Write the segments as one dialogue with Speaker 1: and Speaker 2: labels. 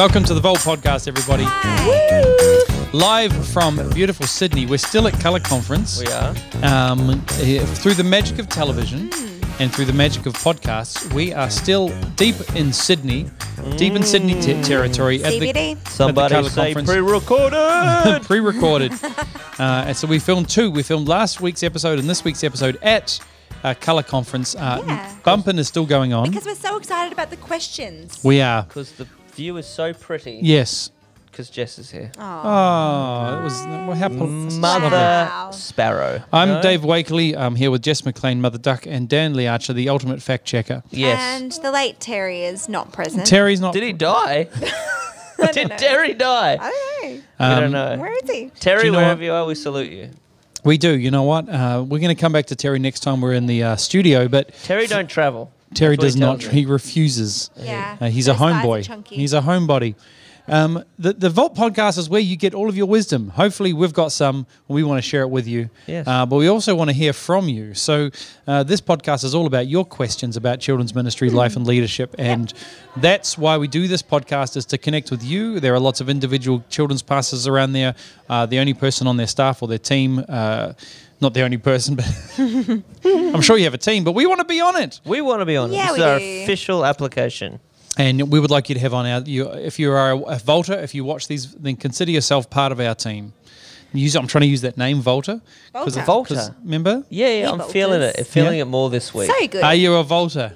Speaker 1: Welcome to the Vault Podcast, everybody. Live from beautiful Sydney. We're still at Colour Conference.
Speaker 2: We are.
Speaker 1: Um, through the magic of television and through the magic of podcasts, we are still deep in Sydney, deep in Sydney te- territory at the
Speaker 3: CBD.
Speaker 2: Somebody
Speaker 1: Colour
Speaker 2: say
Speaker 1: Conference.
Speaker 2: pre-recorded.
Speaker 1: pre-recorded. uh, and so we filmed two. We filmed last week's episode and this week's episode at uh, Colour Conference. Uh,
Speaker 3: Yeah.
Speaker 1: Bumping is still going on.
Speaker 3: Because we're so excited about the questions.
Speaker 1: we are.
Speaker 2: Because the view is so pretty.
Speaker 1: Yes.
Speaker 2: Because Jess is here.
Speaker 3: Oh.
Speaker 1: Oh, it was what happened.
Speaker 2: Mother
Speaker 3: Wow.
Speaker 2: Sparrow.
Speaker 1: I'm
Speaker 2: No?
Speaker 1: Dave Wakerley. I'm here with Jess McLean, Mother Duck, and Dan Lee Archer, the ultimate fact checker.
Speaker 2: Yes.
Speaker 3: And the late Terry is not present.
Speaker 1: Terry's not.
Speaker 2: Did he die? Did
Speaker 3: know.
Speaker 2: Terry die?
Speaker 3: I don't know.
Speaker 2: I
Speaker 1: Um,
Speaker 2: don't know.
Speaker 3: Where is he?
Speaker 2: Terry,
Speaker 1: Do you know
Speaker 2: wherever
Speaker 1: what?
Speaker 2: you are, we salute you.
Speaker 1: We do. You know what? Uh, we're going to come back to Terry next time we're in the uh, studio, but
Speaker 2: Terry don't travel.
Speaker 1: Terry does
Speaker 2: he
Speaker 1: not.
Speaker 2: tells.
Speaker 1: He refuses.
Speaker 3: Yeah.
Speaker 1: Uh, he's a
Speaker 3: Those thighs are
Speaker 1: homeboy. He's a homebody. Um, the, the Vault podcast is where you get all of your wisdom. Hopefully, we've got some. We want to share it with you.
Speaker 2: Yes.
Speaker 1: Uh, but we also want to hear from you. So, uh, this podcast is all about your questions about children's ministry, life, and leadership. And that's why we do this podcast is to connect with you. There are lots of individual children's pastors around there. Uh, the only person on their staff or their team. Not the only person, but I'm sure you have a team. But we want to be on it.
Speaker 2: We want to be on it.
Speaker 3: Yeah,
Speaker 2: This
Speaker 3: we
Speaker 2: is our
Speaker 3: do.
Speaker 2: official application.
Speaker 1: And we would like you to have on our. You, if you are a, a Volta, if you watch these, then consider yourself part of our team. Use, I'm trying to use that name, Volta. 'cause-
Speaker 3: Volta.
Speaker 2: Volta.
Speaker 1: 'cause Remember?
Speaker 2: Yeah, yeah, I'm feeling it.
Speaker 3: Voltas.
Speaker 2: Feeling
Speaker 1: Yeah.
Speaker 2: it more this week.
Speaker 3: So good.
Speaker 1: Are you a Volta?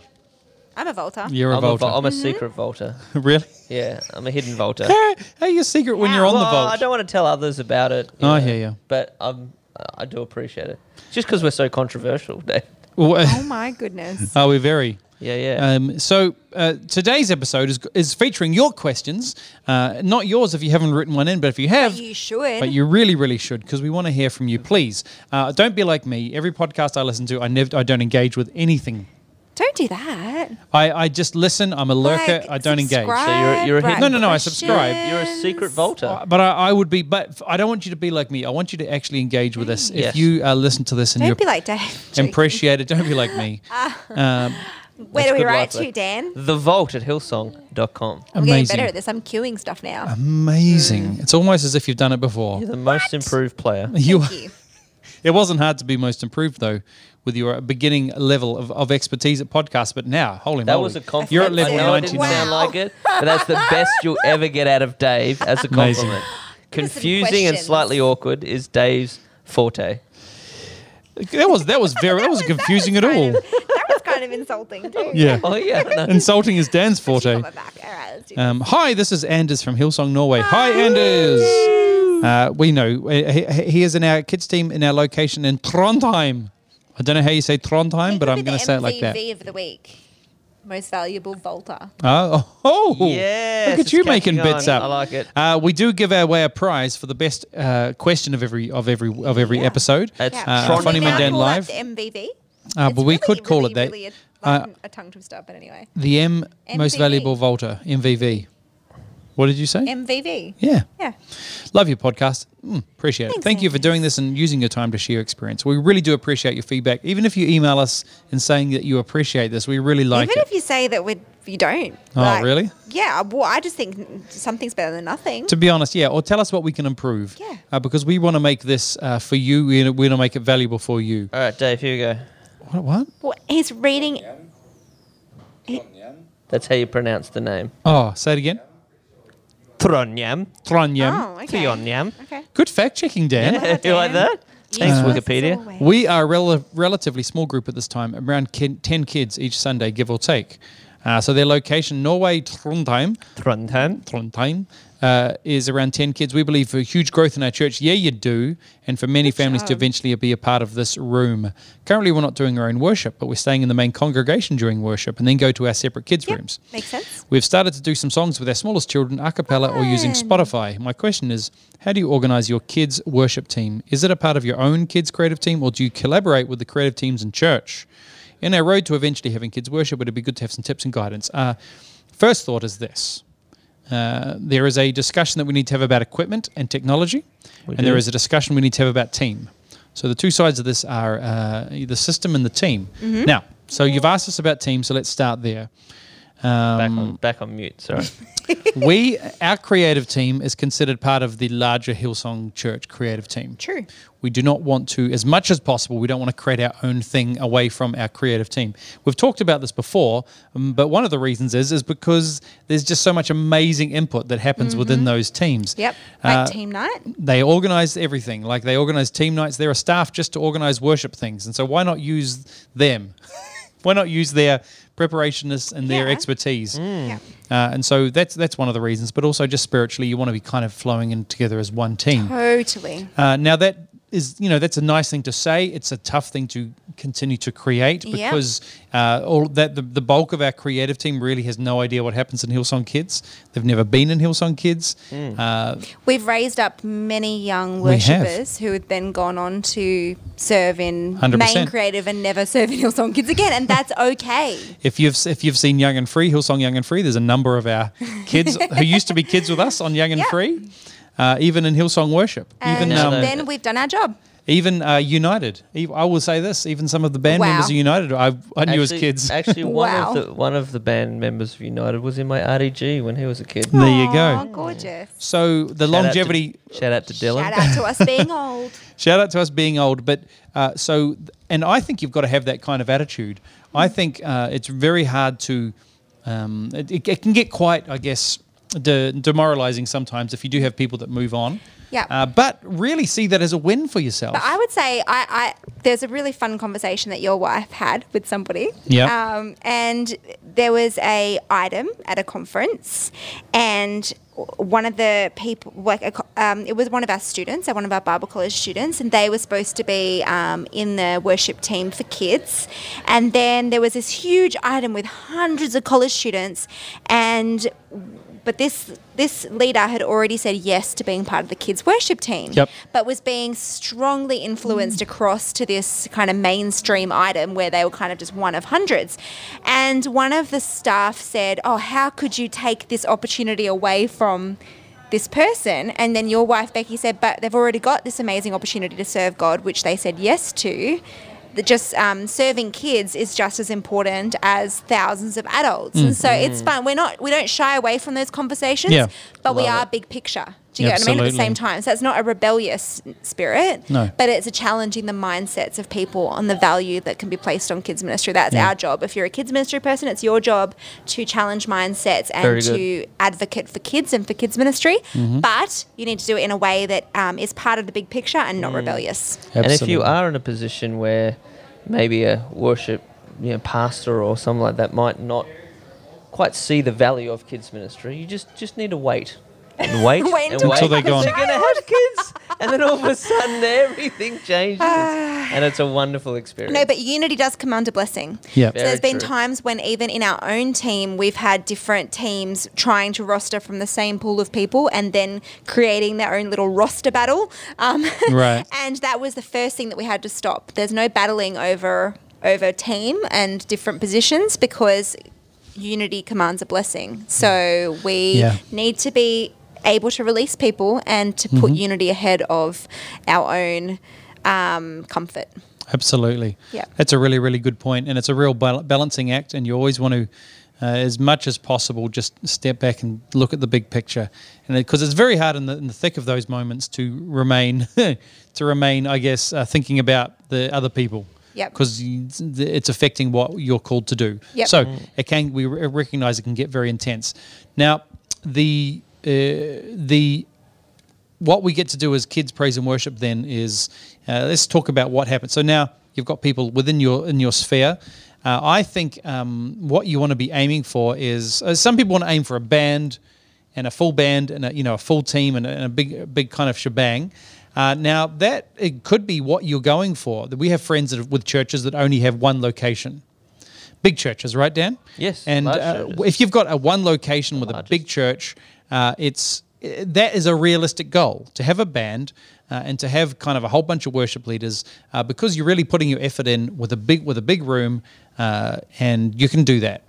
Speaker 3: I'm a Volta.
Speaker 1: You're a
Speaker 2: I'm a,
Speaker 1: Volta.
Speaker 2: vo- I'm a secret Volta.
Speaker 1: really?
Speaker 2: Yeah, I'm a hidden Volta.
Speaker 1: How are you secret when you're on the
Speaker 2: Well,
Speaker 1: Volt?
Speaker 2: I don't want to tell others about it. you
Speaker 1: Oh, I
Speaker 2: know,
Speaker 1: hear you.
Speaker 2: But um, I do appreciate it. Just because we're so controversial, Dave.
Speaker 3: Oh my goodness.
Speaker 1: Are we very?
Speaker 2: Yeah, yeah.
Speaker 1: Um, so uh, today's episode is, is featuring your questions, uh, not yours if you haven't written one in, but if you have,
Speaker 3: But you should.
Speaker 1: But you really, really should because we want to hear from you. Please uh, don't be like me. Every podcast I listen to, I never, I don't engage with anything.
Speaker 3: Don't do that.
Speaker 1: I, I just listen. I'm a lurker.
Speaker 3: Like,
Speaker 1: I don't engage.
Speaker 2: So you're- you're a
Speaker 3: write
Speaker 2: hidden-
Speaker 1: No, no, no, I subscribe.
Speaker 2: You're a secret
Speaker 3: questions.
Speaker 2: Volta.
Speaker 1: Uh, But I, I would be. But I don't want you to be like me. I want you to actually engage with us. If
Speaker 2: Yes.
Speaker 1: you uh, listen to this and
Speaker 3: Don't
Speaker 1: you
Speaker 3: be like Dave.
Speaker 1: Appreciate it, don't be like me. Um,
Speaker 3: Where do we write
Speaker 2: life,
Speaker 3: to, Dan?
Speaker 2: The Vault at Hillsong.com.
Speaker 3: I'm getting better at this. I'm queuing stuff now.
Speaker 1: Amazing. It's almost as if you've done it before.
Speaker 2: You're the most improved player.
Speaker 1: You.
Speaker 3: You.
Speaker 1: It wasn't hard to be most improved though, with your beginning level of, of expertise at podcasts. But now, holy
Speaker 2: That
Speaker 1: moly,
Speaker 2: was a compliment.
Speaker 1: You're at level
Speaker 2: I know it didn't
Speaker 1: 99.
Speaker 2: sound
Speaker 3: Wow.
Speaker 2: like it, but that's the best you'll ever get out of Dave as a compliment.
Speaker 3: us some
Speaker 2: Confusing and slightly awkward is Dave's forte.
Speaker 1: That was that was very that wasn't confusing at all.
Speaker 3: That was kind of insulting too.
Speaker 1: Yeah.
Speaker 2: Oh yeah, no.
Speaker 1: Insulting is Dan's forte.
Speaker 3: got back. All right,
Speaker 1: Um, hi, this is Anders from Hillsong, Norway. Hi, Anders. Uh, we know uh, he, he is in our kids team in our location in Trondheim. I don't know how you say Trondheim, but I'm going to say it like that.
Speaker 3: MVP of the week. Most valuable Volta.
Speaker 1: Oh, oh,
Speaker 2: Yes,
Speaker 1: look at
Speaker 2: it's
Speaker 1: you making
Speaker 2: catching
Speaker 1: bits
Speaker 2: on.
Speaker 1: up.
Speaker 2: I like it.
Speaker 1: Uh, we do give away a prize for the best uh, question of every of every of every
Speaker 3: Yeah.
Speaker 1: episode.
Speaker 2: That's
Speaker 3: Yeah.
Speaker 1: Uh, Funny
Speaker 3: Can
Speaker 1: Man Dan
Speaker 3: call that
Speaker 1: live.
Speaker 3: The MVV.
Speaker 1: Uh,
Speaker 3: It's
Speaker 1: but we
Speaker 3: really,
Speaker 1: could call
Speaker 3: really,
Speaker 1: it that.
Speaker 3: Really a,
Speaker 1: Uh,
Speaker 3: a tongue twister, but anyway.
Speaker 1: The M most
Speaker 3: MVV.
Speaker 1: valuable Volta MVV. What did you say?
Speaker 3: MVV.
Speaker 1: yeah.
Speaker 3: Yeah.
Speaker 1: Love your podcast. Mm, appreciate it.
Speaker 3: Thanks,
Speaker 1: Thank you for doing this and using your time to share experience. We really do appreciate your feedback. Even if you email us and saying that you appreciate this, we really like it.
Speaker 3: Even
Speaker 1: it.
Speaker 3: if you say that we you don't.
Speaker 1: Oh, really?
Speaker 3: Yeah. Well, I just think something's better than nothing.
Speaker 1: to be honest, yeah, or tell us what we can improve.
Speaker 3: Yeah.
Speaker 1: Uh, because we want to make this uh, for you. We want to make it valuable for you.
Speaker 2: All right, Dave. Here we go.
Speaker 1: What? what?
Speaker 3: Well, he's reading.
Speaker 2: That's how you pronounce the name.
Speaker 1: Oh, say it again.
Speaker 2: Trondheim.
Speaker 3: Oh,
Speaker 1: Trondheim.
Speaker 3: okay.
Speaker 2: Trondheim.
Speaker 3: Okay.
Speaker 1: Good fact checking, Dan.
Speaker 3: Well
Speaker 2: you like that? Thanks,
Speaker 3: Yes,
Speaker 2: uh,
Speaker 3: Wikipedia.
Speaker 1: We are a rel- relatively small group at this time, around kin- 10 kids each Sunday, give or take. Uh, so their location, Norway, Trondheim,
Speaker 2: Trondheim.
Speaker 1: Trondheim, uh, is around 10 kids. We believe for huge growth in our church. Yeah, you do. And for many families to eventually be a part of this room. Currently, we're not doing our own worship, but we're staying in the main congregation during worship and then go to our separate kids'
Speaker 3: Yep,
Speaker 1: rooms.
Speaker 3: Makes sense.
Speaker 1: We've started to do some songs with our smallest children a cappella or using Spotify. My question is how do you organize your kids' worship team? Is it a part of your own kids' creative team or do you collaborate with the creative teams in church? In our road to eventually having kids worship, would it be good to have some tips and guidance? Uh, first thought is this. Uh, there is a discussion that we need to have about equipment and technology,
Speaker 2: We
Speaker 1: and there
Speaker 2: do.
Speaker 1: is a discussion we need to have about team. So the two sides of this are uh, the system and the team. Now, so you've asked us about team, so let's start there.
Speaker 2: Back
Speaker 1: Um,
Speaker 2: on back on mute. Sorry.
Speaker 1: we, our creative team is considered part of the larger Hillsong Church creative team.
Speaker 3: True.
Speaker 1: We do not want to, as much as possible, we don't want to create our own thing away from our creative team. We've talked about this before, um, but one of the reasons is is because there's just so much amazing input that happens within those teams.
Speaker 3: Mm-hmm. Yep. Like
Speaker 1: Uh,
Speaker 3: team night.
Speaker 1: they organize everything. Like they organize team nights. There are staff just to organize worship things, and so why not use them? why not use their preparationists and their
Speaker 3: Yeah.
Speaker 1: expertise?
Speaker 3: Yeah.
Speaker 1: Uh, and so that's that's one of the reasons. But also just spiritually, you want to be kind of flowing in together as one team.
Speaker 3: Totally.
Speaker 1: Uh, now that is, you know, that's a nice thing to say. It's a tough thing to continue to create
Speaker 3: Yeah.
Speaker 1: because uh, all that the, the bulk of our creative team really has no idea what happens in Hillsong Kids. They've never been in Hillsong Kids. Uh,
Speaker 3: We've raised up many young
Speaker 1: We have.
Speaker 3: worshippers who have then gone on to serve in
Speaker 1: 100%.
Speaker 3: main creative and never serve in Hillsong Kids again, and that's okay.
Speaker 1: If you've if you've seen Young and Free, Hillsong Young and Free, there's a number of our kids who used to be kids with us on Young and
Speaker 3: Yeah.
Speaker 1: Free, uh, even in Hillsong Worship,
Speaker 3: And
Speaker 1: even
Speaker 2: Now
Speaker 1: um,
Speaker 3: then we've done our job.
Speaker 1: even uh, United. I will say this: even some of the band
Speaker 3: Wow.
Speaker 1: members of United, I, I knew as kids.
Speaker 2: Actually, one
Speaker 3: Wow.
Speaker 2: of the one of the band members of United was in my RDG when he was a kid.
Speaker 1: There you
Speaker 3: Aw,
Speaker 1: go.
Speaker 3: gorgeous.
Speaker 1: So the
Speaker 2: Shout out to-
Speaker 1: longevity.
Speaker 2: Shout out to Dylan.
Speaker 3: Shout out to us being old.
Speaker 1: Shout out to us being old, but uh, so and I think you've got to have that kind of attitude. I think uh, it's very hard to. Um, it, it, it can get quite, I guess, de- demoralizing sometimes if you do have people that move on.
Speaker 3: Yeah.
Speaker 1: Uh, but really see that as a win for yourself.
Speaker 3: But I would say I, I there's a really fun conversation that your wife had with somebody.
Speaker 1: Yeah.
Speaker 3: Um, and there was a item at a conference, and one of the people, like, um, it was one of our students, one of our Bible college students, and they were supposed to be um, in the worship team for kids. And then there was this huge item with hundreds of college students, and but this this leader had already said yes to being part of the kids worship team
Speaker 1: Yep.
Speaker 3: but was being strongly influenced mm. across to this kind of mainstream item where they were kind of just one of hundreds. And one of the staff said, Oh, how could you take this opportunity away from this person? And then your wife, Becky, said, But they've already got this amazing opportunity to serve God, which they said yes to. That just um, serving kids is just as important as thousands of adults, and so it's fun. We're not we don't shy away from those conversations,
Speaker 1: Yeah.
Speaker 3: but we are
Speaker 2: it.
Speaker 3: big picture. Do you get what I mean? At the same time, so it's not a rebellious spirit,
Speaker 1: No.
Speaker 3: but it's a challenging the mindsets of people on the value that can be placed on kids ministry. That's
Speaker 1: Yeah.
Speaker 3: our job. If you're a kids ministry person, it's your job to challenge mindsets and to advocate for kids and for kids ministry.
Speaker 1: Mm-hmm.
Speaker 3: But you need to do it in a way that um, is part of the big picture and not rebellious.
Speaker 2: And if you are in a position where maybe a worship you know, pastor or something like that might not quite see the value of kids ministry, you just just need to wait and wait,
Speaker 3: Wait
Speaker 2: and
Speaker 3: until
Speaker 2: wait
Speaker 1: Until they're
Speaker 2: because
Speaker 1: gone.
Speaker 2: They're gonna have kids, and then all of a sudden everything changes, and it's a wonderful experience.
Speaker 3: No, but unity does command a blessing.
Speaker 1: Yeah.
Speaker 3: So
Speaker 2: Very
Speaker 3: there's been
Speaker 2: true.
Speaker 3: times when even in our own team, we've had different teams trying to roster from the same pool of people and then creating their own little roster battle. Um,
Speaker 1: Right.
Speaker 3: and that was the first thing that we had to stop. There's no battling over over team and different positions because unity commands a blessing. So we
Speaker 1: Yeah.
Speaker 3: need to be able to release people and to put unity ahead of our own um, comfort.
Speaker 1: Absolutely.
Speaker 3: Yeah.
Speaker 1: That's a really, really good point, and it's a real bal- balancing act. And you always want to, uh, as much as possible, just step back and look at the big picture, and because it's very hard in the, in the thick of those moments to remain, to remain, I guess, uh, thinking about the other people.
Speaker 3: Yep.
Speaker 1: Because it's affecting what you're called to do.
Speaker 3: Yep.
Speaker 1: So it can. We recognize it can get very intense. Now, the the what we get to do as kids praise and worship then is uh, let's talk about what happens so now you've got people within your in your sphere. Uh, i think um, what you want to be aiming for is uh, some people want to aim for a band and a full band and a, you know a full team and a, and a big big kind of shebang. Uh, now that it could be what you're going for. We have friends that have, with churches that only have one location. Big churches right dan?
Speaker 2: Yes,
Speaker 1: and uh, if you've got a one location with a big church, uh, it's uh, that is a realistic goal to have a band uh, and to have kind of a whole bunch of worship leaders uh, because you're really putting your effort in with a big with a big room, uh, and you can do that.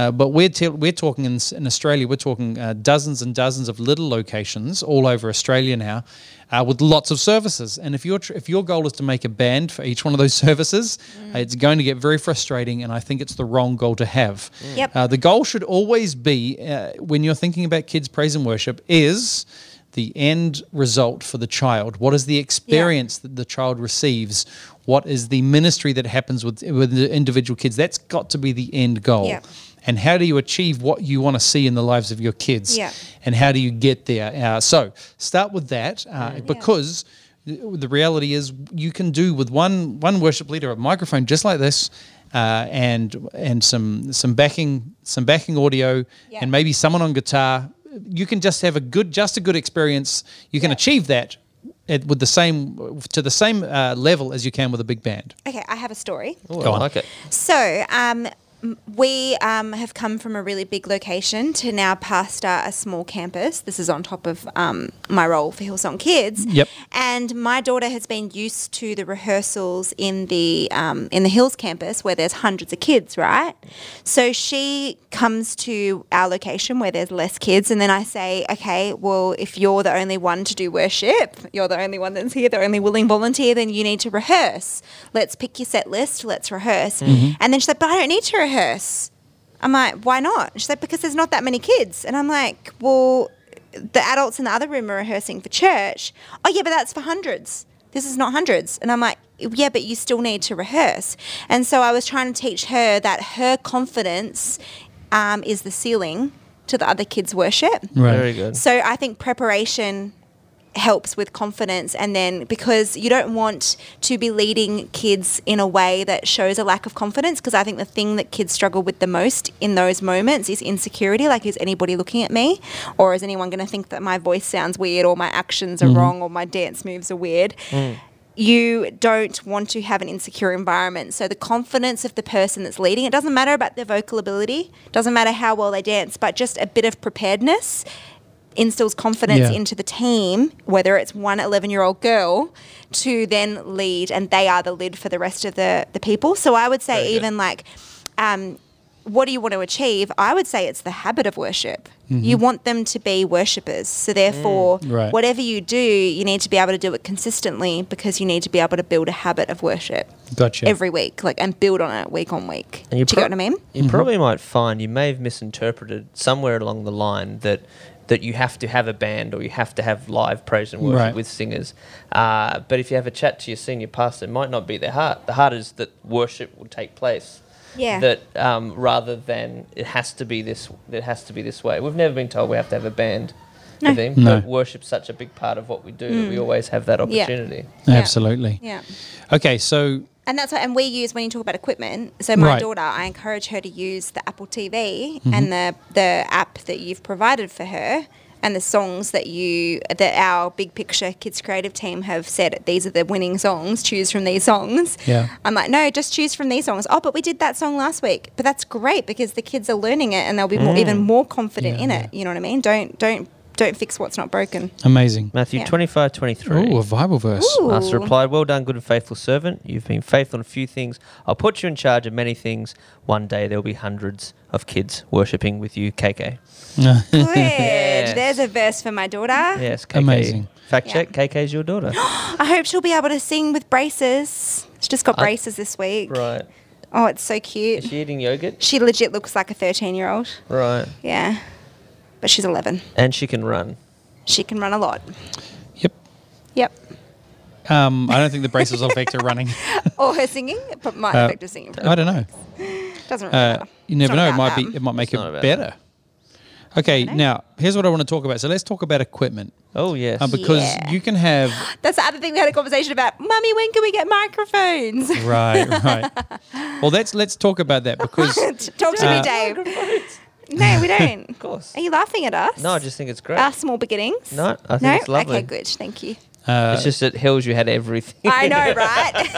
Speaker 1: Uh, but we're te- we're talking in, in Australia, we're talking uh, dozens and dozens of little locations all over Australia now, uh, with lots of services. And if your tr- if your goal is to make a band for each one of those services, uh, it's going to get very frustrating. And I think it's the wrong goal to have.
Speaker 3: Yep.
Speaker 1: Uh, the goal should always be uh, when you're thinking about kids praise and worship is the end result for the child. What is the experience that the child receives? What is the ministry that happens with with the individual kids? That's got to be the end goal.
Speaker 3: Yeah.
Speaker 1: And how do you achieve what you want to see in the lives of your kids?
Speaker 3: Yeah.
Speaker 1: And how do you get there? Uh, so start with that uh, because the reality is you can do with one one worship leader a microphone just like this. Uh, and and some some backing some backing audio
Speaker 3: Yeah.
Speaker 1: and maybe someone on guitar you can just have a good just a good experience you can
Speaker 3: Yeah.
Speaker 1: achieve that at, with the same to the same uh, level as you can with a big band
Speaker 3: Okay, I have a story.
Speaker 2: Ooh,
Speaker 1: Go
Speaker 2: I
Speaker 1: on.
Speaker 2: like it.
Speaker 3: So, um, m- we um, have come from a really big location to now pastor a small campus. This is on top of um, my role for Hillsong Kids.
Speaker 1: Yep.
Speaker 3: And my daughter has been used to the rehearsals in the um, in the Hills campus where there's hundreds of kids, right? So she comes to our location where there's less kids, and then I say, okay, well, if you're the only one to do worship, you're the only one that's here, the only willing volunteer, then you need to rehearse. Let's pick your set list. Let's rehearse. And then she's like, but I don't need to rehearse. I'm like, why not? She's like, because there's not that many kids. And I'm like, well, the adults in the other room are rehearsing for church. Oh, yeah, but that's for hundreds. This is not hundreds. And I'm like, yeah, but you still need to rehearse. And so I was trying to teach her that her confidence um, is the ceiling to the other kids' worship.
Speaker 2: Very good.
Speaker 3: So I think preparation helps with confidence. And then because you don't want to be leading kids in a way that shows a lack of confidence because I think the thing that kids struggle with the most in those moments is insecurity. Like is anybody looking at me? Or is anyone going to think that my voice sounds weird or my actions are mm-hmm. wrong or my dance moves are weird? Mm. You don't want to have an insecure environment. So the confidence of the person that's leading, it doesn't matter about their vocal ability, doesn't matter how well they dance, but just a bit of preparedness instills confidence
Speaker 1: Yeah.
Speaker 3: into the team, whether it's one 11 year old girl, to then lead, and they are the lid for the rest of the, the people. So I would say,
Speaker 2: Very good.
Speaker 3: even like, um, what do you want to achieve? I would say it's the habit of worship. You mm-hmm. want them to be worshippers. So therefore, mm.
Speaker 1: Right.
Speaker 3: whatever you do, you need to be able to do it consistently because you need to be able to build a habit of worship
Speaker 1: gotcha
Speaker 3: every week, like and build on it week on week.
Speaker 2: And you
Speaker 3: do you
Speaker 2: pro-
Speaker 3: get what I mean?
Speaker 2: You mm-hmm. probably might find you may have misinterpreted somewhere along the line that that you have to have a band or you have to have live praise and worship
Speaker 1: Right.
Speaker 2: with singers. Uh, but if you have a chat to your senior pastor, it might not be their heart. The heart is that worship will take place.
Speaker 3: Yeah.
Speaker 2: That um, rather than it has to be this, it has to be this way. We've never been told we have to have a band.
Speaker 3: No.
Speaker 2: I
Speaker 1: No.
Speaker 2: but worship's such a big part of what we do that we always have that
Speaker 3: Mm.
Speaker 2: Opportunity.
Speaker 3: Yeah.
Speaker 1: absolutely
Speaker 3: Yeah.
Speaker 1: okay so
Speaker 3: And that's what, and we use when you talk about equipment. So my
Speaker 1: Right.
Speaker 3: daughter, I encourage her to use the Apple TV
Speaker 1: Mm-hmm.
Speaker 3: and the the app that you've provided for her, and the songs that you that our big picture kids creative team have said these are the winning songs. Choose from these songs.
Speaker 1: Yeah.
Speaker 3: I'm like, no, just choose from these songs. Oh, but we did that song last week. But that's great because the kids are learning it and they'll be more, even more confident
Speaker 1: Yeah,
Speaker 3: in
Speaker 1: yeah.
Speaker 3: it. You know what I mean? Don't don't don't fix what's not broken.
Speaker 1: amazing
Speaker 2: Matthew
Speaker 3: Yeah.
Speaker 2: twenty five twenty three.
Speaker 1: oh a bible verse
Speaker 3: Ooh.
Speaker 2: Master replied, Well done, good and faithful servant. You've been faithful in a few things. I'll put you in charge of many things. One day there'll be hundreds of kids worshipping with you, KK.
Speaker 3: Good. There's a verse for my daughter.
Speaker 2: Yes, KK.
Speaker 1: Amazing.
Speaker 2: Fact
Speaker 3: Yeah.
Speaker 2: check, KK's your daughter.
Speaker 3: I hope she'll be able to sing with braces. She just got
Speaker 2: I-
Speaker 3: braces this week.
Speaker 2: right.
Speaker 3: Oh, it's so cute.
Speaker 2: Is she eating yogurt?
Speaker 3: She legit looks like a 13 year old.
Speaker 2: Right.
Speaker 3: Yeah. But she's 11.
Speaker 2: And she can run.
Speaker 3: She can run a lot.
Speaker 1: yep
Speaker 3: Yep.
Speaker 1: um, I don't think the braces will affect her running.
Speaker 3: Or her singing, but might
Speaker 1: Uh,
Speaker 3: affect her singing.
Speaker 1: I don't know.
Speaker 3: Doesn't really
Speaker 1: Uh,
Speaker 3: matter.
Speaker 1: you never know. It
Speaker 3: about
Speaker 1: might be. It might make
Speaker 2: It's
Speaker 1: it
Speaker 2: about
Speaker 1: better. Okay, now here's what I want to talk about. So let's talk about equipment
Speaker 2: Oh, yes.
Speaker 1: uh, because
Speaker 3: Yeah.
Speaker 1: you can have
Speaker 3: That's the other thing we had a conversation about. Mummy, when can we get microphones?
Speaker 1: right, right. Well, let's let's talk about that because
Speaker 3: Talk to
Speaker 1: Uh,
Speaker 3: me, Dave. No, we don't.
Speaker 2: of course.
Speaker 3: Are you laughing at us?
Speaker 2: No, I just think it's great.
Speaker 3: Our small beginnings?
Speaker 2: No, I think
Speaker 3: no?
Speaker 2: it's lovely.
Speaker 3: Okay, good. Thank you.
Speaker 1: uh,
Speaker 2: it's just at Hills you had everything.
Speaker 3: I know, right?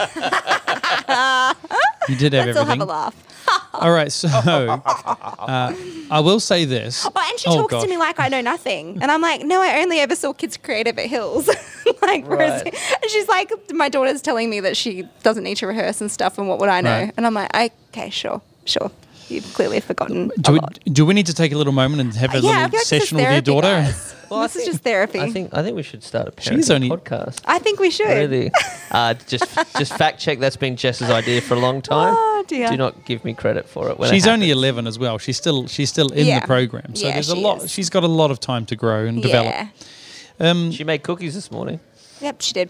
Speaker 1: you did have
Speaker 3: Let's all have a laugh.
Speaker 1: All right, so uh, I will say this.
Speaker 3: Oh, and she
Speaker 1: Oh,
Speaker 3: talks
Speaker 1: gosh.
Speaker 3: to me like I know nothing. And I'm like, no, I only ever saw Kids Creative at Hills. like,
Speaker 2: Right.
Speaker 3: and she's like, my daughter's telling me that she doesn't need to rehearse and stuff, and what would I know?
Speaker 1: Right.
Speaker 3: And I'm like, okay, sure. Sure. You've clearly forgotten a
Speaker 1: Do we,
Speaker 3: lot.
Speaker 1: do we need to take a little moment and have a
Speaker 3: Uh, yeah,
Speaker 1: little
Speaker 3: like
Speaker 1: session with your daughter?
Speaker 3: guys.
Speaker 2: Well, I
Speaker 3: this is just therapy.
Speaker 2: I think I think we should start a
Speaker 1: She's
Speaker 2: parenting
Speaker 1: only-
Speaker 2: podcast.
Speaker 3: I think we should.
Speaker 2: Really, uh, just just fact check. That's been Jess's idea for a long time.
Speaker 3: Oh, dear.
Speaker 2: Do not give me credit for it. When it
Speaker 1: She's only 11 as well. She's still she's still in
Speaker 3: Yeah.
Speaker 1: the program. So
Speaker 3: Yeah,
Speaker 1: there's a
Speaker 3: she
Speaker 1: lot
Speaker 3: is.
Speaker 1: she's got a lot of time to grow and develop.
Speaker 3: Yeah.
Speaker 1: Um,
Speaker 2: She made cookies this morning.
Speaker 3: Yep, she did.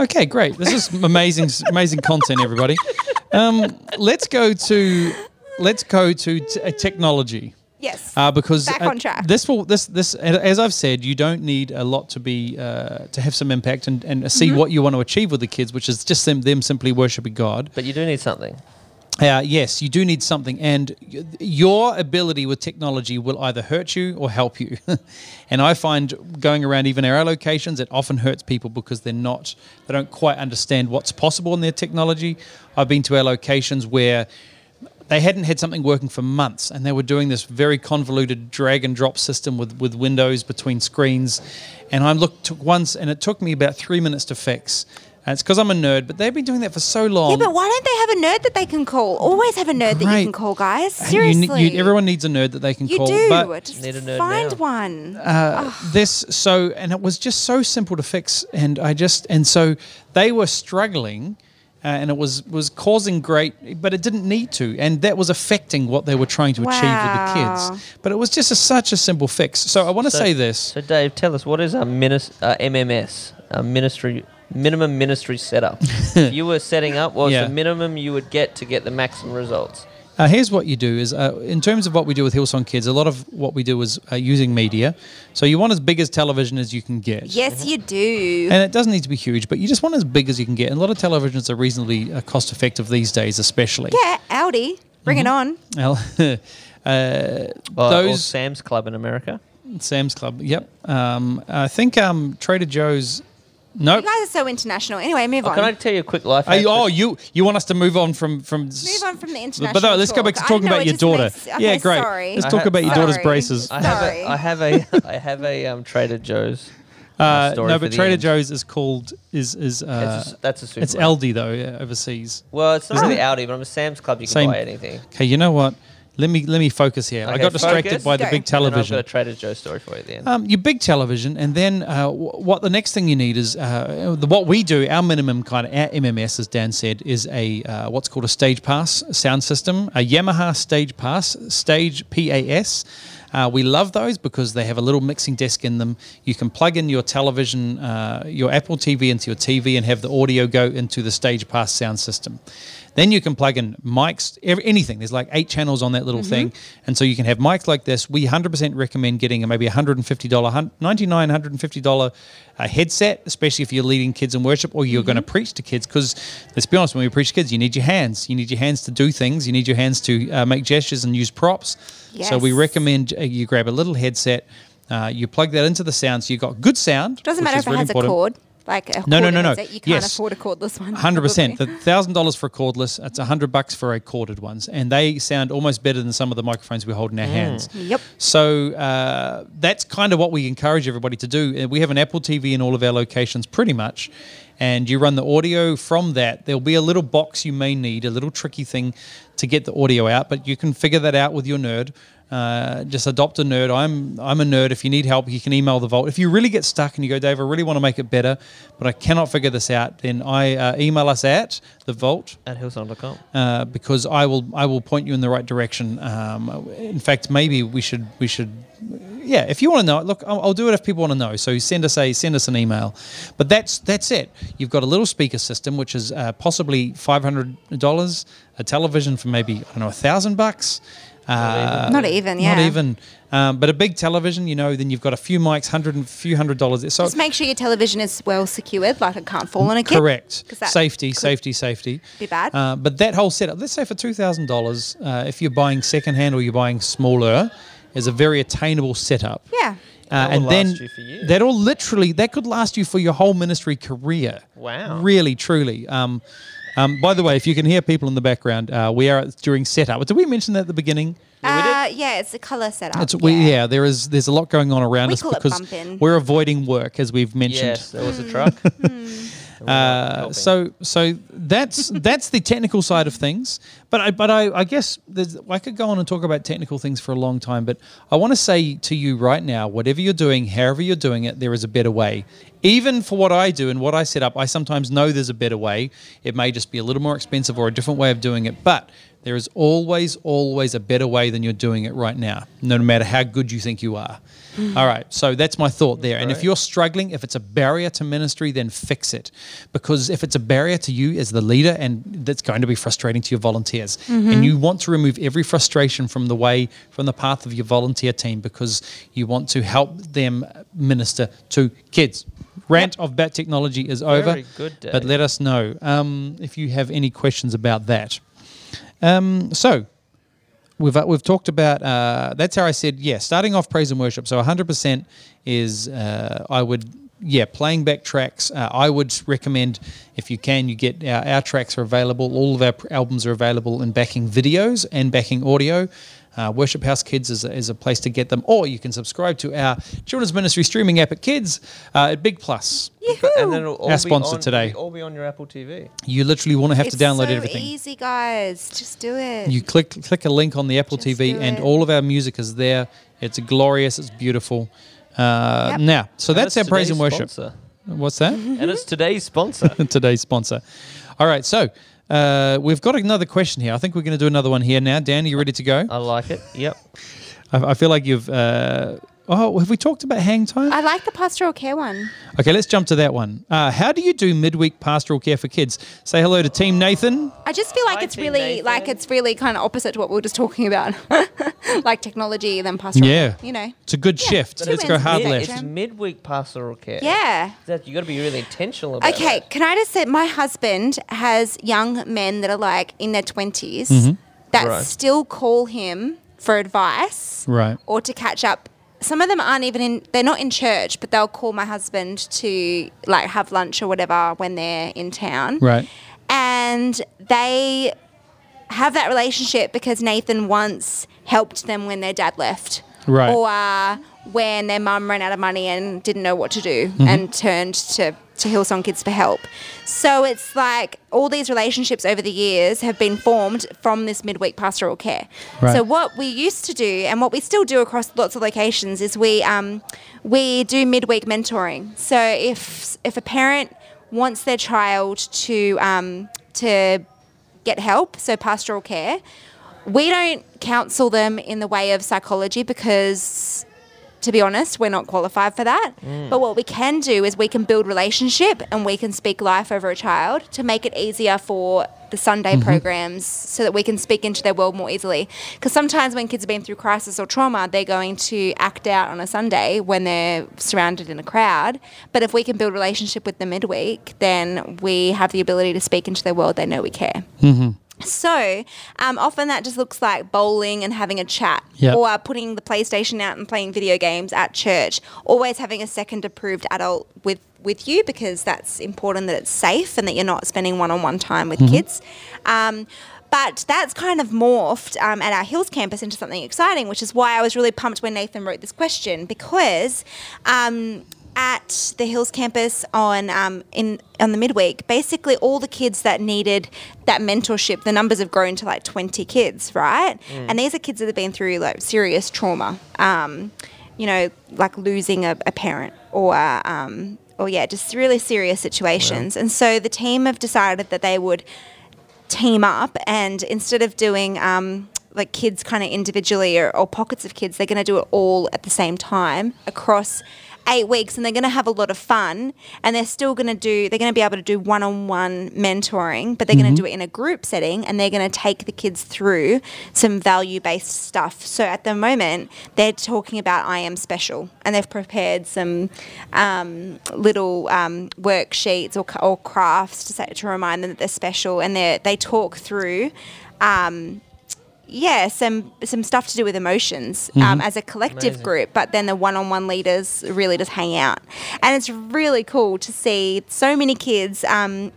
Speaker 1: Okay, great. This is amazing, amazing content, everybody. Um, let's go to let's go to t- uh, technology
Speaker 3: Yes.
Speaker 1: uh, because
Speaker 3: Back
Speaker 1: uh,
Speaker 3: on track.
Speaker 1: this will this this as I've said, you don't need a lot to be uh, to have some impact and, and see
Speaker 3: Mm-hmm.
Speaker 1: what you want to achieve with the kids, which is just them them simply worshiping God.
Speaker 2: But you do need something.
Speaker 1: Uh, yes, you do need something, and your ability with technology will either hurt you or help you. and I find going around even our locations, it often hurts people because they're not, they don't quite understand what's possible in their technology. I've been to our locations where they hadn't had something working for months, and they were doing this very convoluted drag and drop system with with windows between screens. And I looked once, and it took me about three minutes to fix. And it's because I'm a nerd, but they've been doing that for so long.
Speaker 3: yeah, but why don't they have a nerd that they can call? Always have a nerd that you can call, guys.
Speaker 1: And you ne-
Speaker 3: Seriously.
Speaker 1: you- everyone needs a nerd that they can
Speaker 3: You
Speaker 1: call.
Speaker 3: do.
Speaker 1: But
Speaker 3: Just
Speaker 2: Need a nerd
Speaker 3: find
Speaker 2: now.
Speaker 3: one.
Speaker 1: uh, this so and it was just so simple to fix and i just and so they were struggling uh, and it was was causing great but it didn't need to and that was affecting what they were trying to achieve with the kids but it was just a, such a simple fix so i want to
Speaker 2: So-
Speaker 1: say this
Speaker 2: So Dave, tell us what is a minis- uh, MMS, a ministry minimum ministry setup. if you were setting up, was
Speaker 1: Yeah.
Speaker 2: the minimum you would get to get the maximum results?
Speaker 1: uh, here's what you do is uh, in terms of what we do with hillsong kids a lot of what we do is uh, using media so you want as big as television as you can get
Speaker 3: yes, you do.
Speaker 1: And it doesn't need to be huge, but you just want as big as you can get. And a lot of televisions are reasonably uh, cost effective these days, especially.
Speaker 3: yeah, Aldi. Bring it on.
Speaker 1: Well, uh,
Speaker 2: Or, or
Speaker 1: those
Speaker 2: Sam's Club in America.
Speaker 1: Sam's Club. Yep. Um, I think um, Trader Joe's. Nope.
Speaker 3: You guys are so international. Anyway, move
Speaker 2: Oh,
Speaker 3: on.
Speaker 2: can I tell you a quick life hack?
Speaker 1: you, oh, you you want us to move on from from
Speaker 3: Move on from the international.
Speaker 1: But no, let's go back to talking
Speaker 3: know,
Speaker 1: about your daughter.
Speaker 3: makes-
Speaker 1: yeah, great.
Speaker 3: Sorry.
Speaker 1: Let's
Speaker 2: I
Speaker 1: talk
Speaker 2: ha-
Speaker 1: about your daughter's braces.
Speaker 2: I have
Speaker 3: Sorry.
Speaker 2: a, I have a, I have a um, Trader Joe's.
Speaker 1: Uh,
Speaker 2: story
Speaker 1: no, but Trader
Speaker 2: end.
Speaker 1: Joe's is called is is uh,
Speaker 2: a, that's a super.
Speaker 1: it's Aldi though yeah, overseas.
Speaker 2: Well, it's not
Speaker 1: Isn't
Speaker 2: really
Speaker 1: it?
Speaker 2: Aldi, but I'm a Sam's Club. You can
Speaker 1: Same.
Speaker 2: buy anything.
Speaker 1: Okay, you know what? Let me let me focus here. I got distracted
Speaker 2: focus.
Speaker 1: by the
Speaker 3: Go.
Speaker 1: big
Speaker 2: television. I've got a Trader Joe's story for you at the end.
Speaker 1: Um, your big television, and then uh, wh- what the next thing you need is uh, the, what we do. Our minimum kind of our MMS, as Dan said, is a uh, what's called a Stage PAS sound system, a Yamaha Stage PAS, Stage PAS. Uh, we love those because they have a little mixing desk in them. You can plug in your television, uh, your Apple TV into your TV, and have the audio go into the Stage PAS sound system. Then you can plug in mics, anything. There's like eight channels on that little thing. And so you can have mics like this. We 100% recommend getting a maybe $150, hun- $99, $150 uh, headset, especially if you're leading kids in worship or you're going to preach to kids. Because let's be honest, when we preach to kids, you need your hands. You need your hands to do things. You need your hands to uh, make gestures and use props. So we recommend uh, you grab a little headset. Uh, you plug that into the sound, so you've got good sound.
Speaker 3: Doesn't matter if it
Speaker 1: really
Speaker 3: has
Speaker 1: important.
Speaker 3: a cord. Like a
Speaker 1: No, no, no, no.
Speaker 3: headset. You can't
Speaker 1: Yes.
Speaker 3: afford a cordless one.
Speaker 1: Hundred percent. The thousand dollars for a cordless. It's a hundred bucks for a corded ones, and they sound almost better than some of the microphones we hold in our hands.
Speaker 3: Yep.
Speaker 1: So uh, that's kind of what we encourage everybody to do. We have an Apple TV in all of our locations, pretty much, and you run the audio from that. There'll be a little box you may need, a little tricky thing to get the audio out, but you can figure that out with your nerd. Uh, just adopt a nerd. I'm I'm a nerd. If you need help, you can email the Vault. If you really get stuck and you go, Dave, I really want to make it better, but I cannot figure this out, then I uh, email us at the Vault
Speaker 2: At hillsong.com.
Speaker 1: uh, because I will I will point you in the right direction. Um, in fact, maybe we should we should yeah. If you want to know, look, I'll, I'll do it if people want to know. So send us a send us an email. But that's that's it. You've got a little speaker system, which is uh, possibly five hundred dollars. A television for maybe I don't know a thousand bucks. Uh,
Speaker 3: Not even, yeah.
Speaker 1: Not even. Um, but a big television, you know, then you've got a few mics, hundred and few hundred dollars. So
Speaker 3: Just make sure your television is well secured, like it can't fall on a kid.
Speaker 1: Correct.
Speaker 3: 'Cause that
Speaker 1: Safety, safety, safety.
Speaker 3: be bad.
Speaker 1: Uh, but that whole setup, let's say for two thousand uh, dollars, if you're buying secondhand or you're buying smaller, is a very attainable setup.
Speaker 3: Yeah.
Speaker 1: Uh,
Speaker 2: That
Speaker 1: and
Speaker 2: will
Speaker 1: then
Speaker 2: you for years.
Speaker 1: that'll literally that could last you for your whole ministry career.
Speaker 2: Wow.
Speaker 1: Really, truly. Um, um, by the way, if you can hear people in the background, uh, we are during setup. Did we mention that at the beginning?
Speaker 3: Uh, yeah, it's a color setup.
Speaker 1: It's, we, yeah, there is. There's a lot going on around
Speaker 3: We
Speaker 1: us
Speaker 3: call
Speaker 1: because
Speaker 3: bumping.
Speaker 1: we're avoiding work, as we've mentioned.
Speaker 2: Yes, there was a truck.
Speaker 1: Uh, so so that's that's the technical side of things. But I but I, I guess I could go on and talk about technical things for a long time. But I want to say to you right now, whatever you're doing, however you're doing it, there is a better way. Even for what I do and what I set up, I sometimes know there's a better way. It may just be a little more expensive or a different way of doing it, but there is always, always a better way than you're doing it right now, no matter how good you think you are. All right, so that's my thought there. And if you're struggling, if it's a barrier to ministry, then fix it. Because if it's a barrier to you as the leader, and that's going to be frustrating to your volunteers, and you want to remove every frustration from the way, from the path of your volunteer team, because you want to help them minister to kids. Rant of Bat Technology is over.
Speaker 2: Very good,
Speaker 1: But let us know um, if you have any questions about that. Um, so, we've uh, we've talked about uh, that's how I said yeah starting off praise and worship. So 100% is uh, I would yeah playing back tracks. Uh, I would recommend if you can you get our, our tracks are available all of our pr- albums are available in backing videos and backing audio uh, Worship House Kids is a, is a place to get them, or you can subscribe to our children's ministry streaming app at Kids uh, at Big Plus.
Speaker 2: and then it'll all
Speaker 1: Our
Speaker 2: be
Speaker 1: sponsor
Speaker 2: on,
Speaker 1: today.
Speaker 2: it'll all be on your Apple TV.
Speaker 1: You literally want to have
Speaker 3: it's
Speaker 1: to download
Speaker 3: so
Speaker 1: everything.
Speaker 3: easy, guys. Just do it.
Speaker 1: You click click a link on the Apple
Speaker 3: Just
Speaker 1: TV, and all of our music is there. It's glorious. It's beautiful. Uh,
Speaker 3: Yep.
Speaker 1: Now, so
Speaker 2: And
Speaker 1: that's our praise and worship.
Speaker 2: sponsor.
Speaker 1: What's that?
Speaker 2: and it's today's sponsor.
Speaker 1: Today's sponsor. All right, so uh, we've got another question here. I think we're going to do another one here now. Dan, are you ready to go?
Speaker 2: I like it. Yep.
Speaker 1: I, I feel like you've. Uh, oh, have we talked about hang time?
Speaker 3: I like the pastoral care one.
Speaker 1: Okay, let's jump to that one. Uh, how do you do midweek pastoral care for kids? Say hello to Team Nathan.
Speaker 3: I just feel like
Speaker 2: Hi,
Speaker 3: it's
Speaker 2: Team
Speaker 3: really
Speaker 2: Nathan.
Speaker 3: like it's really kind of opposite to what we were just talking about, like technology and then pastoral.
Speaker 1: Yeah.
Speaker 3: you know.
Speaker 1: It's a good shift.
Speaker 3: two
Speaker 1: Let's go hard
Speaker 3: the
Speaker 1: left.
Speaker 2: It's midweek pastoral care.
Speaker 3: Yeah.
Speaker 2: That you got to be really intentional about. It.
Speaker 3: Okay,
Speaker 2: that.
Speaker 3: can I just say my husband has young men that are like in their 20s
Speaker 1: Mm-hmm.
Speaker 3: that
Speaker 2: Right.
Speaker 3: still call him for advice
Speaker 1: Right.
Speaker 3: or to catch up. Some of them aren't even in they're not in church, but they'll call my husband to like have lunch or whatever when they're in town.
Speaker 1: Right.
Speaker 3: And they have that relationship because Nathan once helped them when their dad left.
Speaker 1: Right.
Speaker 3: Or uh, when their mum ran out of money and didn't know what to do
Speaker 1: Mm-hmm.
Speaker 3: and turned to, to Hillsong Kids for help. So it's like all these relationships over the years have been formed from this midweek pastoral care.
Speaker 1: Right.
Speaker 3: So what we used to do and what we still do across lots of locations is we um, we do midweek mentoring. So if if a parent wants their child to um, to get help, so pastoral care, we don't counsel them in the way of psychology because to be honest, we're not qualified for that. Mm. But what we can do is we can build relationship and we can speak life over a child to make it easier for the Sunday mm-hmm. programs so that we can speak into their world more easily. Because sometimes when kids have been through crisis or trauma, they're going to act out on a Sunday when they're surrounded in a crowd. But if we can build relationship with them midweek, then we have the ability to speak into their world. They know we care. Mm-hmm. So um, often that just looks like bowling and having a chat,
Speaker 1: Yep.
Speaker 3: or putting the PlayStation out and playing video games at church. Always having a second approved adult with with you because that's important that it's safe and that you're not spending one on one time with kids. Um, but that's kind of morphed um, at our Hills campus into something exciting, which is why I was really pumped when Nathan wrote this question because um, at the Hills campus on um, in on the midweek, basically all the kids that needed that mentorship, the numbers have grown to like twenty kids, right? And these are kids that have been through like serious trauma, um, you know, like losing a, a parent or um, or yeah, just really serious situations. And so the team have decided that they would team up and instead of doing um, like kids kind of individually or, or pockets of kids, they're going to do it all at the same time across eight weeks and they're going to have a lot of fun and they're still going to do they're going to be able to do one-on-one mentoring but they're going to do it in a group setting and they're going to take the kids through some value-based stuff. So at the moment they're talking about i am special and they've prepared some um, little um, worksheets or, or crafts to, say, to remind them that they're special and they they talk through um, yeah, some some stuff to do with emotions um, as a collective
Speaker 2: Amazing.
Speaker 3: group, but then the one-on-one leaders really just hang out, and it's really cool to see so many kids. Um,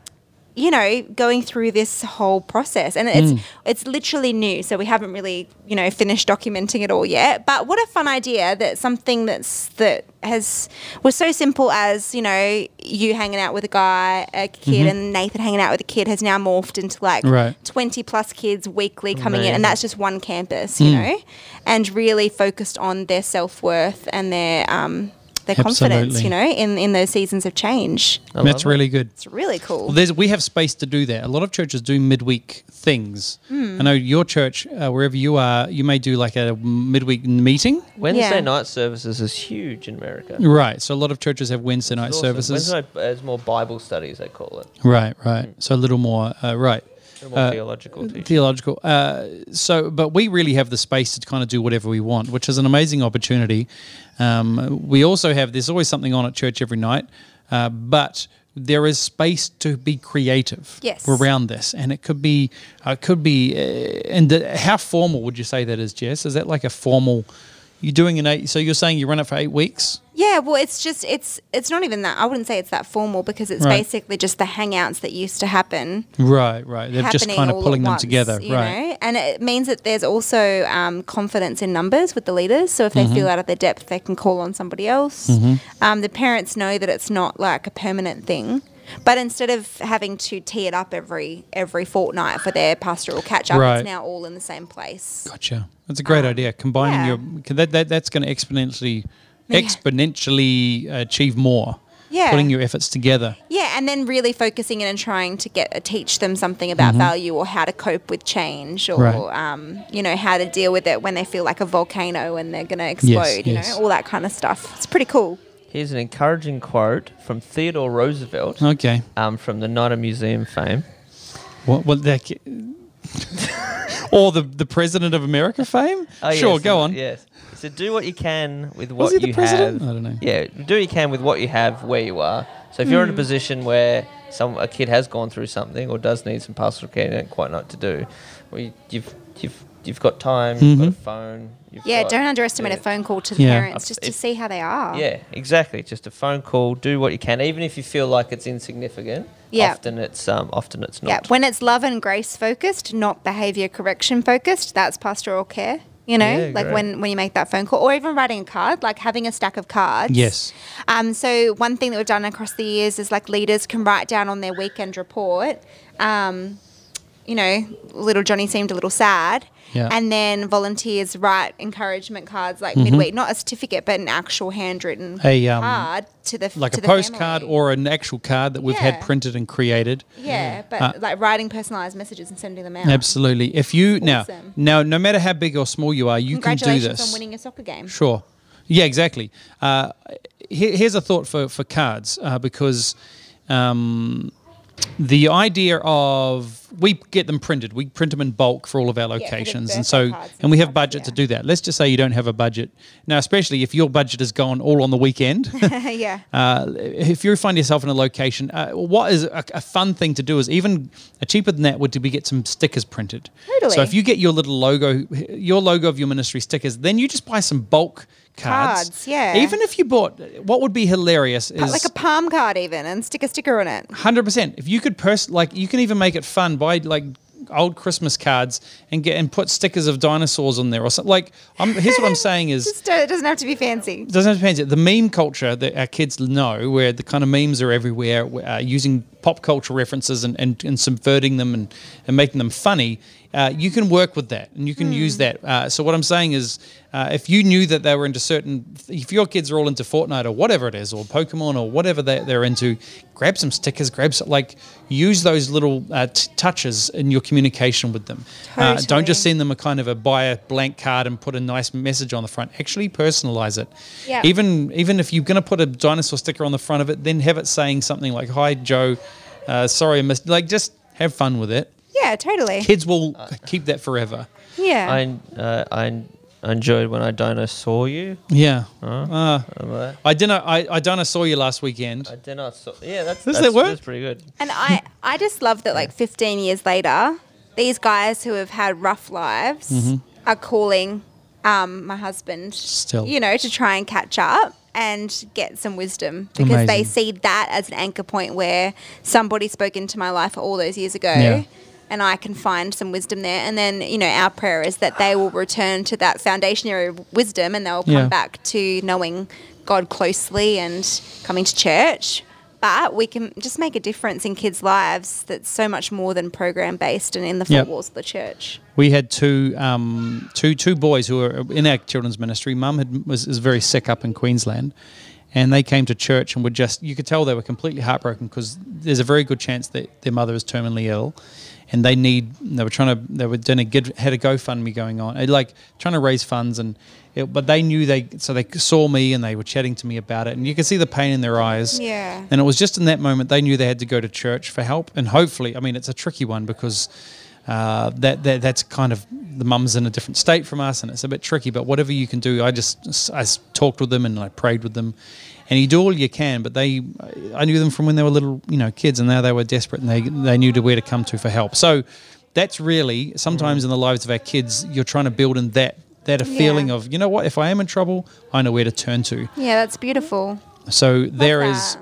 Speaker 3: you know, going through this whole process, and it's mm. it's literally new, so we haven't really, you know, finished documenting it all yet. But what a fun idea that something that's that has was so simple as you know you hanging out with a guy, a kid, mm-hmm. and Nathan hanging out with a kid has now morphed into like
Speaker 1: Right.
Speaker 3: twenty plus kids weekly coming in, and that's just one campus, you mm. know, and really focused on their self worth and their um their confidence, you know, in in those seasons of change.
Speaker 2: I
Speaker 1: That's
Speaker 2: it.
Speaker 1: really good.
Speaker 3: It's really cool.
Speaker 1: Well, there's we have space to do that. A lot of churches do midweek things.
Speaker 3: Hmm.
Speaker 1: I know your church, uh, wherever you are, you may do like a midweek meeting.
Speaker 2: Wednesday
Speaker 3: Yeah.
Speaker 2: night services is huge in America.
Speaker 1: Right. So a lot of churches have Wednesday night
Speaker 2: awesome.
Speaker 1: services.
Speaker 2: Wednesday night is more Bible studies, they call it.
Speaker 1: Right. Right. So a little more. Uh, right.
Speaker 2: A more
Speaker 1: Uh,
Speaker 2: theological teaching.
Speaker 1: theological. Uh, so, but we really have the space to kind of do whatever we want, which is an amazing opportunity. Um, we also have there's always something on at church every night, uh, but there is space to be creative
Speaker 3: Yes.
Speaker 1: around this, and it could be, uh, it could be, uh, and the, how formal would you say that is, Jess? Is that like a formal? You're doing an eight. So you're saying you run it for eight weeks?
Speaker 3: Yeah, well, it's just it's it's not even that. I wouldn't say it's that formal because it's
Speaker 1: Right.
Speaker 3: basically just the hangouts that used to happen.
Speaker 1: Right. Right. They're just kind of pulling them
Speaker 3: once,
Speaker 1: together.
Speaker 3: you
Speaker 1: Right.
Speaker 3: know? And it means that there's also um, confidence in numbers with the leaders. So if they
Speaker 1: Mm-hmm.
Speaker 3: feel out of their depth, they can call on somebody else. Um, the parents know that it's not like a permanent thing. But instead of having to tee it up every every fortnight for their pastoral catch up,
Speaker 1: Right.
Speaker 3: it's now all in the same place.
Speaker 1: Gotcha. That's a great idea. Combining
Speaker 3: yeah.
Speaker 1: your that, that that's going to exponentially exponentially achieve more.
Speaker 3: Yeah.
Speaker 1: Putting your efforts together.
Speaker 3: Yeah, and then really focusing in and trying to get uh, teach them something about value or how to cope with change or
Speaker 1: Mm-hmm. Right.
Speaker 3: um, you know how to deal with it when they feel like a volcano and they're going to explode. you
Speaker 1: yes.
Speaker 3: know all that kind of stuff. It's pretty cool.
Speaker 2: Here's an encouraging quote from Theodore Roosevelt
Speaker 1: Okay.
Speaker 2: um, from the Night Museum fame.
Speaker 1: What what that or the the president of America fame?
Speaker 2: Oh,
Speaker 1: sure,
Speaker 2: yes,
Speaker 1: go on.
Speaker 2: Yes. He said, do what you can with
Speaker 1: Was
Speaker 2: what
Speaker 1: he the
Speaker 2: you
Speaker 1: president?
Speaker 2: have.
Speaker 1: I don't know.
Speaker 2: Yeah, do what you can with what you have where you are. So if you're
Speaker 1: Hmm.
Speaker 2: in a position where some a kid has gone through something or does need some pastoral care and don't quite know what to do, well, you, you've you've you've got time, you've got a phone. You've
Speaker 3: Yeah,
Speaker 2: got-
Speaker 3: don't underestimate
Speaker 2: yeah.
Speaker 3: a phone call to the
Speaker 1: Yeah.
Speaker 3: parents just to see how they are.
Speaker 2: Yeah, exactly. Just a phone call. Do what you can, even if you feel like it's insignificant.
Speaker 3: Yeah.
Speaker 2: Often it's um, often it's not.
Speaker 3: Yeah, when it's love and grace focused, not behavior correction focused, that's pastoral care. You know,
Speaker 2: Yeah,
Speaker 3: like
Speaker 2: great.
Speaker 3: when, when you make that phone call, or even writing a card, like having a stack of cards.
Speaker 1: Yes.
Speaker 3: Um, so one thing that we've done across the years is like leaders can write down on their weekend report. Um, you know, little Johnny seemed a little sad.
Speaker 1: Yeah.
Speaker 3: And then volunteers write encouragement cards like midweek, not a certificate, but an actual handwritten
Speaker 1: Mm-hmm. A, um,
Speaker 3: card to the
Speaker 1: Like
Speaker 3: to
Speaker 1: a
Speaker 3: the
Speaker 1: postcard
Speaker 3: family.
Speaker 1: or an actual card that we've had printed and created.
Speaker 3: yeah, but
Speaker 1: Uh,
Speaker 3: like writing personalized messages and sending them out.
Speaker 1: Absolutely. If you now
Speaker 3: Awesome.
Speaker 1: now no matter how big or small you are, you can do this.
Speaker 3: on winning a soccer game.
Speaker 1: Sure. Yeah, exactly. Uh, here, here's a thought for, for cards uh, because um, the idea of we get them printed, we print them in bulk for all of our locations,
Speaker 3: birthday
Speaker 1: and so and we have budget to do that. Let's just say you don't have a budget now, especially if your budget is gone all on the weekend.
Speaker 3: yeah.
Speaker 1: Uh, if you find yourself in a location, uh, what is a, a fun thing to do is even cheaper than that would to be get some stickers printed.
Speaker 3: Totally.
Speaker 1: So if you get your little logo, your logo of your ministry stickers, then you just buy some bulk cards.
Speaker 3: Cards, yeah.
Speaker 1: Even if you bought, what would be hilarious is
Speaker 3: like a palm card even and stick a sticker on it.
Speaker 1: hundred percent. If you could pers- like, you can even make it fun. Buy like old Christmas cards and get and put stickers of dinosaurs on there or something. Like, I'm, here's what I'm saying is.
Speaker 3: Just, uh, it doesn't have to be fancy.
Speaker 1: Doesn't have to be fancy. The meme culture that our kids know, where the kind of memes are everywhere, uh, using pop culture references and, and, and subverting them and, and making them funny, uh, you can work with that and you can use that. Uh, so what I'm saying is, uh, if you knew that they were into certain, if your kids are all into Fortnite or whatever it is, or Pokemon or whatever they, they're into, grab some stickers, grab some, like use those little uh, t- touches in your communication with them. Uh, don't just send them a kind of a buy a blank card and put a nice message on the front. Actually personalize it.
Speaker 3: Yeah.
Speaker 1: Even even if you're going to put a dinosaur sticker on the front of it, then have it saying something like "Hi Joe, uh, sorry I missed." Like just have fun with it.
Speaker 3: Yeah, totally.
Speaker 1: Kids will keep that forever.
Speaker 3: Yeah.
Speaker 2: I, uh, I I enjoyed when I saw you.
Speaker 1: Yeah. Uh,
Speaker 2: Am I-
Speaker 1: I didn't. I I done saw you last weekend.
Speaker 2: I did not. saw- Yeah, that's
Speaker 1: Does
Speaker 2: that's,
Speaker 1: that work?
Speaker 2: that's pretty good.
Speaker 3: And I, I just love that, like 15 years later, these guys who have had rough lives
Speaker 1: Mm-hmm.
Speaker 3: are calling um, my husband,
Speaker 1: Still.
Speaker 3: you know, to try and catch up. and get some wisdom because they
Speaker 1: Amazing.
Speaker 3: see that as an anchor point where somebody spoke into my life all those years ago.
Speaker 1: Yeah.
Speaker 3: And I can find some wisdom there. And then, you know, our prayer is that they will return to that foundationary wisdom and they'll come
Speaker 1: Yeah.
Speaker 3: back to knowing God closely and coming to church. But we can just make a difference in kids' lives that's so much more than program based and in the four
Speaker 1: Yep.
Speaker 3: walls of the church.
Speaker 1: We had two, um, two, two boys who were in our children's ministry. Mum had, was, was very sick up in Queensland, and they came to church and were just, you could tell they were completely heartbroken because there's a very good chance that their mother is terminally ill. And they need. They were trying to. They were doing a good. Had a GoFundMe going on, and, like trying to raise funds, and it, but they knew they. So they saw me, and they were chatting to me about it, and you could see the pain in their eyes.
Speaker 3: Yeah.
Speaker 1: And it was just in that moment they knew they had to go to church for help, and hopefully, I mean, it's a tricky one because uh, that, that that's kind of the mum's in a different state from us, and it's a bit tricky. But whatever you can do, I just I talked with them and I prayed with them, and you do all you can. But they, I knew them from when they were little, you know, kids, and now they were desperate, and they they knew to where to come to for help. So that's really sometimes in the lives of our kids, you're trying to build in that that a
Speaker 3: Yeah.
Speaker 1: feeling of you know what, if I am in trouble, I know where to turn to.
Speaker 3: Yeah, that's beautiful.
Speaker 1: So there is.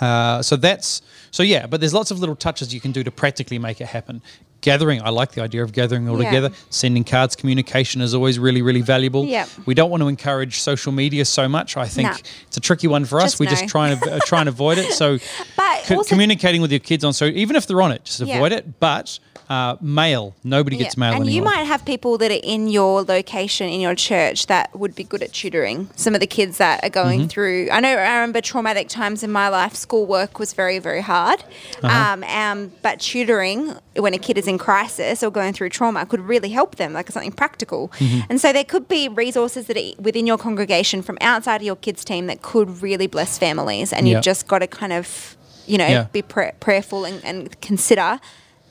Speaker 1: Uh, so that's so yeah, but there's lots of little touches you can do to practically make it happen. Gathering, I like the idea of gathering all
Speaker 3: Yeah.
Speaker 1: together. Sending cards, communication is always really, really valuable.
Speaker 3: Yep.
Speaker 1: We don't want to encourage social media so much. I think it's a tricky one for us.
Speaker 3: Just
Speaker 1: we just
Speaker 3: no.
Speaker 1: try and uh, try and avoid it. So,
Speaker 3: But
Speaker 1: co- communicating with your kids on so even if they're on it, just
Speaker 3: Yeah.
Speaker 1: avoid it. But uh, mail, nobody gets
Speaker 3: Yeah.
Speaker 1: mail
Speaker 3: and
Speaker 1: anymore.
Speaker 3: you might have people that are in your location in your church that would be good at tutoring some of the kids that are going
Speaker 1: Mm-hmm.
Speaker 3: through i know i remember traumatic times in my life schoolwork was very very hard
Speaker 1: Uh-huh.
Speaker 3: um, um, but tutoring when a kid is in crisis or going through trauma could really help them like something practical
Speaker 1: Mm-hmm.
Speaker 3: and so there could be resources that are within your congregation from outside of your kids team that could really bless families and you've just got to kind of you know
Speaker 1: Yeah.
Speaker 3: be pra- prayerful and, and consider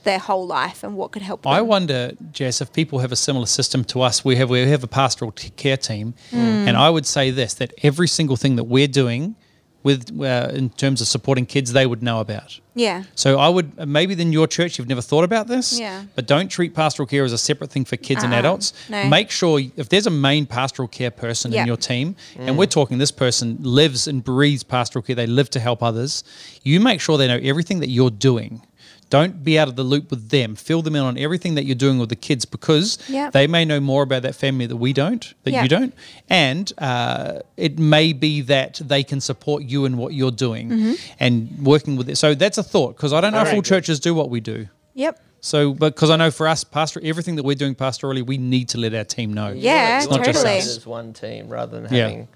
Speaker 3: their whole life and what could help them.
Speaker 1: I wonder, Jess, if people have a similar system to us. We have we have a pastoral t- care team,
Speaker 3: Mm.
Speaker 1: and I would say this: that every single thing that we're doing with uh, in terms of supporting kids, they would know about.
Speaker 3: yeah.
Speaker 1: So I would maybe in your church you've never thought about this.
Speaker 3: Yeah.
Speaker 1: But don't treat pastoral care as a separate thing for kids and
Speaker 3: Uh-uh.
Speaker 1: adults.
Speaker 3: No.
Speaker 1: Make sure if there's a main pastoral care person
Speaker 3: Yeah.
Speaker 1: in your team, and we're talking this person lives and breathes pastoral care, they live to help others. You make sure they know everything that you're doing. Don't be out of the loop with them. Fill them in on everything that you're doing with the kids because
Speaker 3: Yeah.
Speaker 1: they may know more about that family that we don't, that
Speaker 3: Yeah.
Speaker 1: you don't, and uh, it may be that they can support you in what you're doing
Speaker 3: Mm-hmm.
Speaker 1: and working with it. So that's a thought because I don't know if
Speaker 2: Very
Speaker 1: all
Speaker 2: good.
Speaker 1: churches do what we do.
Speaker 3: Yep.
Speaker 1: So, but because I know for us, pastor, everything that we're doing pastorally, we need to let our team know.
Speaker 3: Yeah,
Speaker 1: It's not just
Speaker 3: totally.
Speaker 1: us.
Speaker 2: As one team rather than having mul-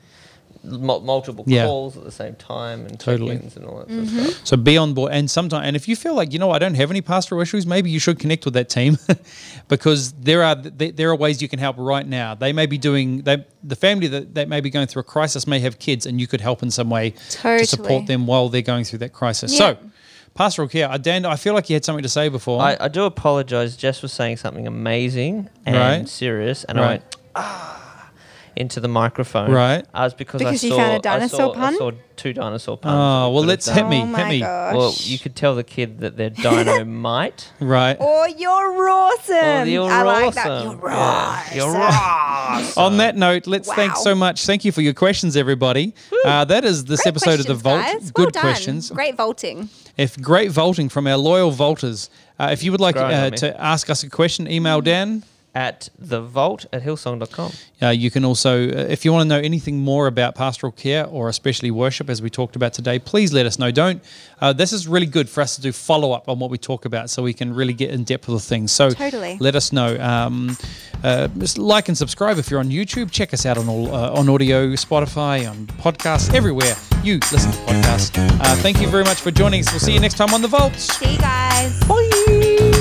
Speaker 2: multiple
Speaker 1: Yeah.
Speaker 2: calls at the same time and
Speaker 1: Totally.
Speaker 2: check-ins and all that
Speaker 3: Mm-hmm.
Speaker 2: sort of stuff.
Speaker 1: So be on board, and sometimes, and if you feel like you know I don't have any pastoral issues, maybe you should connect with that team, because there are there are ways you can help right now. They may be doing they, the family that, that may be going through a crisis may have kids, and you could help in some way to support them while they're going through that crisis.
Speaker 3: Yeah.
Speaker 1: So, pastoral care, uh, Dan, I feel like you had something to say before.
Speaker 2: I, I do apologise. Jess was saying something amazing and
Speaker 1: Right.
Speaker 2: serious, and
Speaker 1: Right.
Speaker 2: I went ah into the microphone.
Speaker 1: Right.
Speaker 2: Uh, it's because,
Speaker 3: Because
Speaker 2: I
Speaker 3: you
Speaker 2: saw
Speaker 3: found a
Speaker 2: I
Speaker 3: dinosaur
Speaker 2: saw,
Speaker 3: pun?
Speaker 2: I saw two dinosaur puns.
Speaker 1: oh well, let's hit me,
Speaker 3: Oh
Speaker 1: hit
Speaker 3: my
Speaker 1: me.
Speaker 3: gosh.
Speaker 2: Well, you could tell the kid that they're dynamite.
Speaker 1: Right.
Speaker 3: Or you're awesome.
Speaker 2: Oh, you're
Speaker 3: I like
Speaker 2: awesome.
Speaker 3: that. You're
Speaker 2: Yeah,
Speaker 3: awesome.
Speaker 2: You're awesome.
Speaker 1: On that note, let's thank so much. Thank you for your questions, everybody. Uh, that is this
Speaker 3: Great
Speaker 1: episode of the
Speaker 3: questions,
Speaker 1: Vault.
Speaker 3: guys. Well
Speaker 1: Good
Speaker 3: done.
Speaker 1: questions.
Speaker 3: Great vaulting.
Speaker 1: If great vaulting from our loyal vaulters. Uh, if you would like
Speaker 2: Growing
Speaker 1: uh,
Speaker 2: on me.
Speaker 1: to ask us a question, email Dan.
Speaker 2: At the vault at hillsong.com.
Speaker 1: Uh, you can also, uh, if you want to know anything more about pastoral care or especially worship, as we talked about today, please let us know. Don't. Uh, this is really good for us to do follow up on what we talk about, so we can really get in depth with the things. So
Speaker 3: Totally.
Speaker 1: let us know. Um, uh, just like and subscribe if you're on YouTube. Check us out on all uh, on audio, Spotify, on podcasts, everywhere you listen to podcasts. Uh, thank you very much for joining us. We'll see you next time on the Vault.
Speaker 3: See you guys.
Speaker 1: Bye.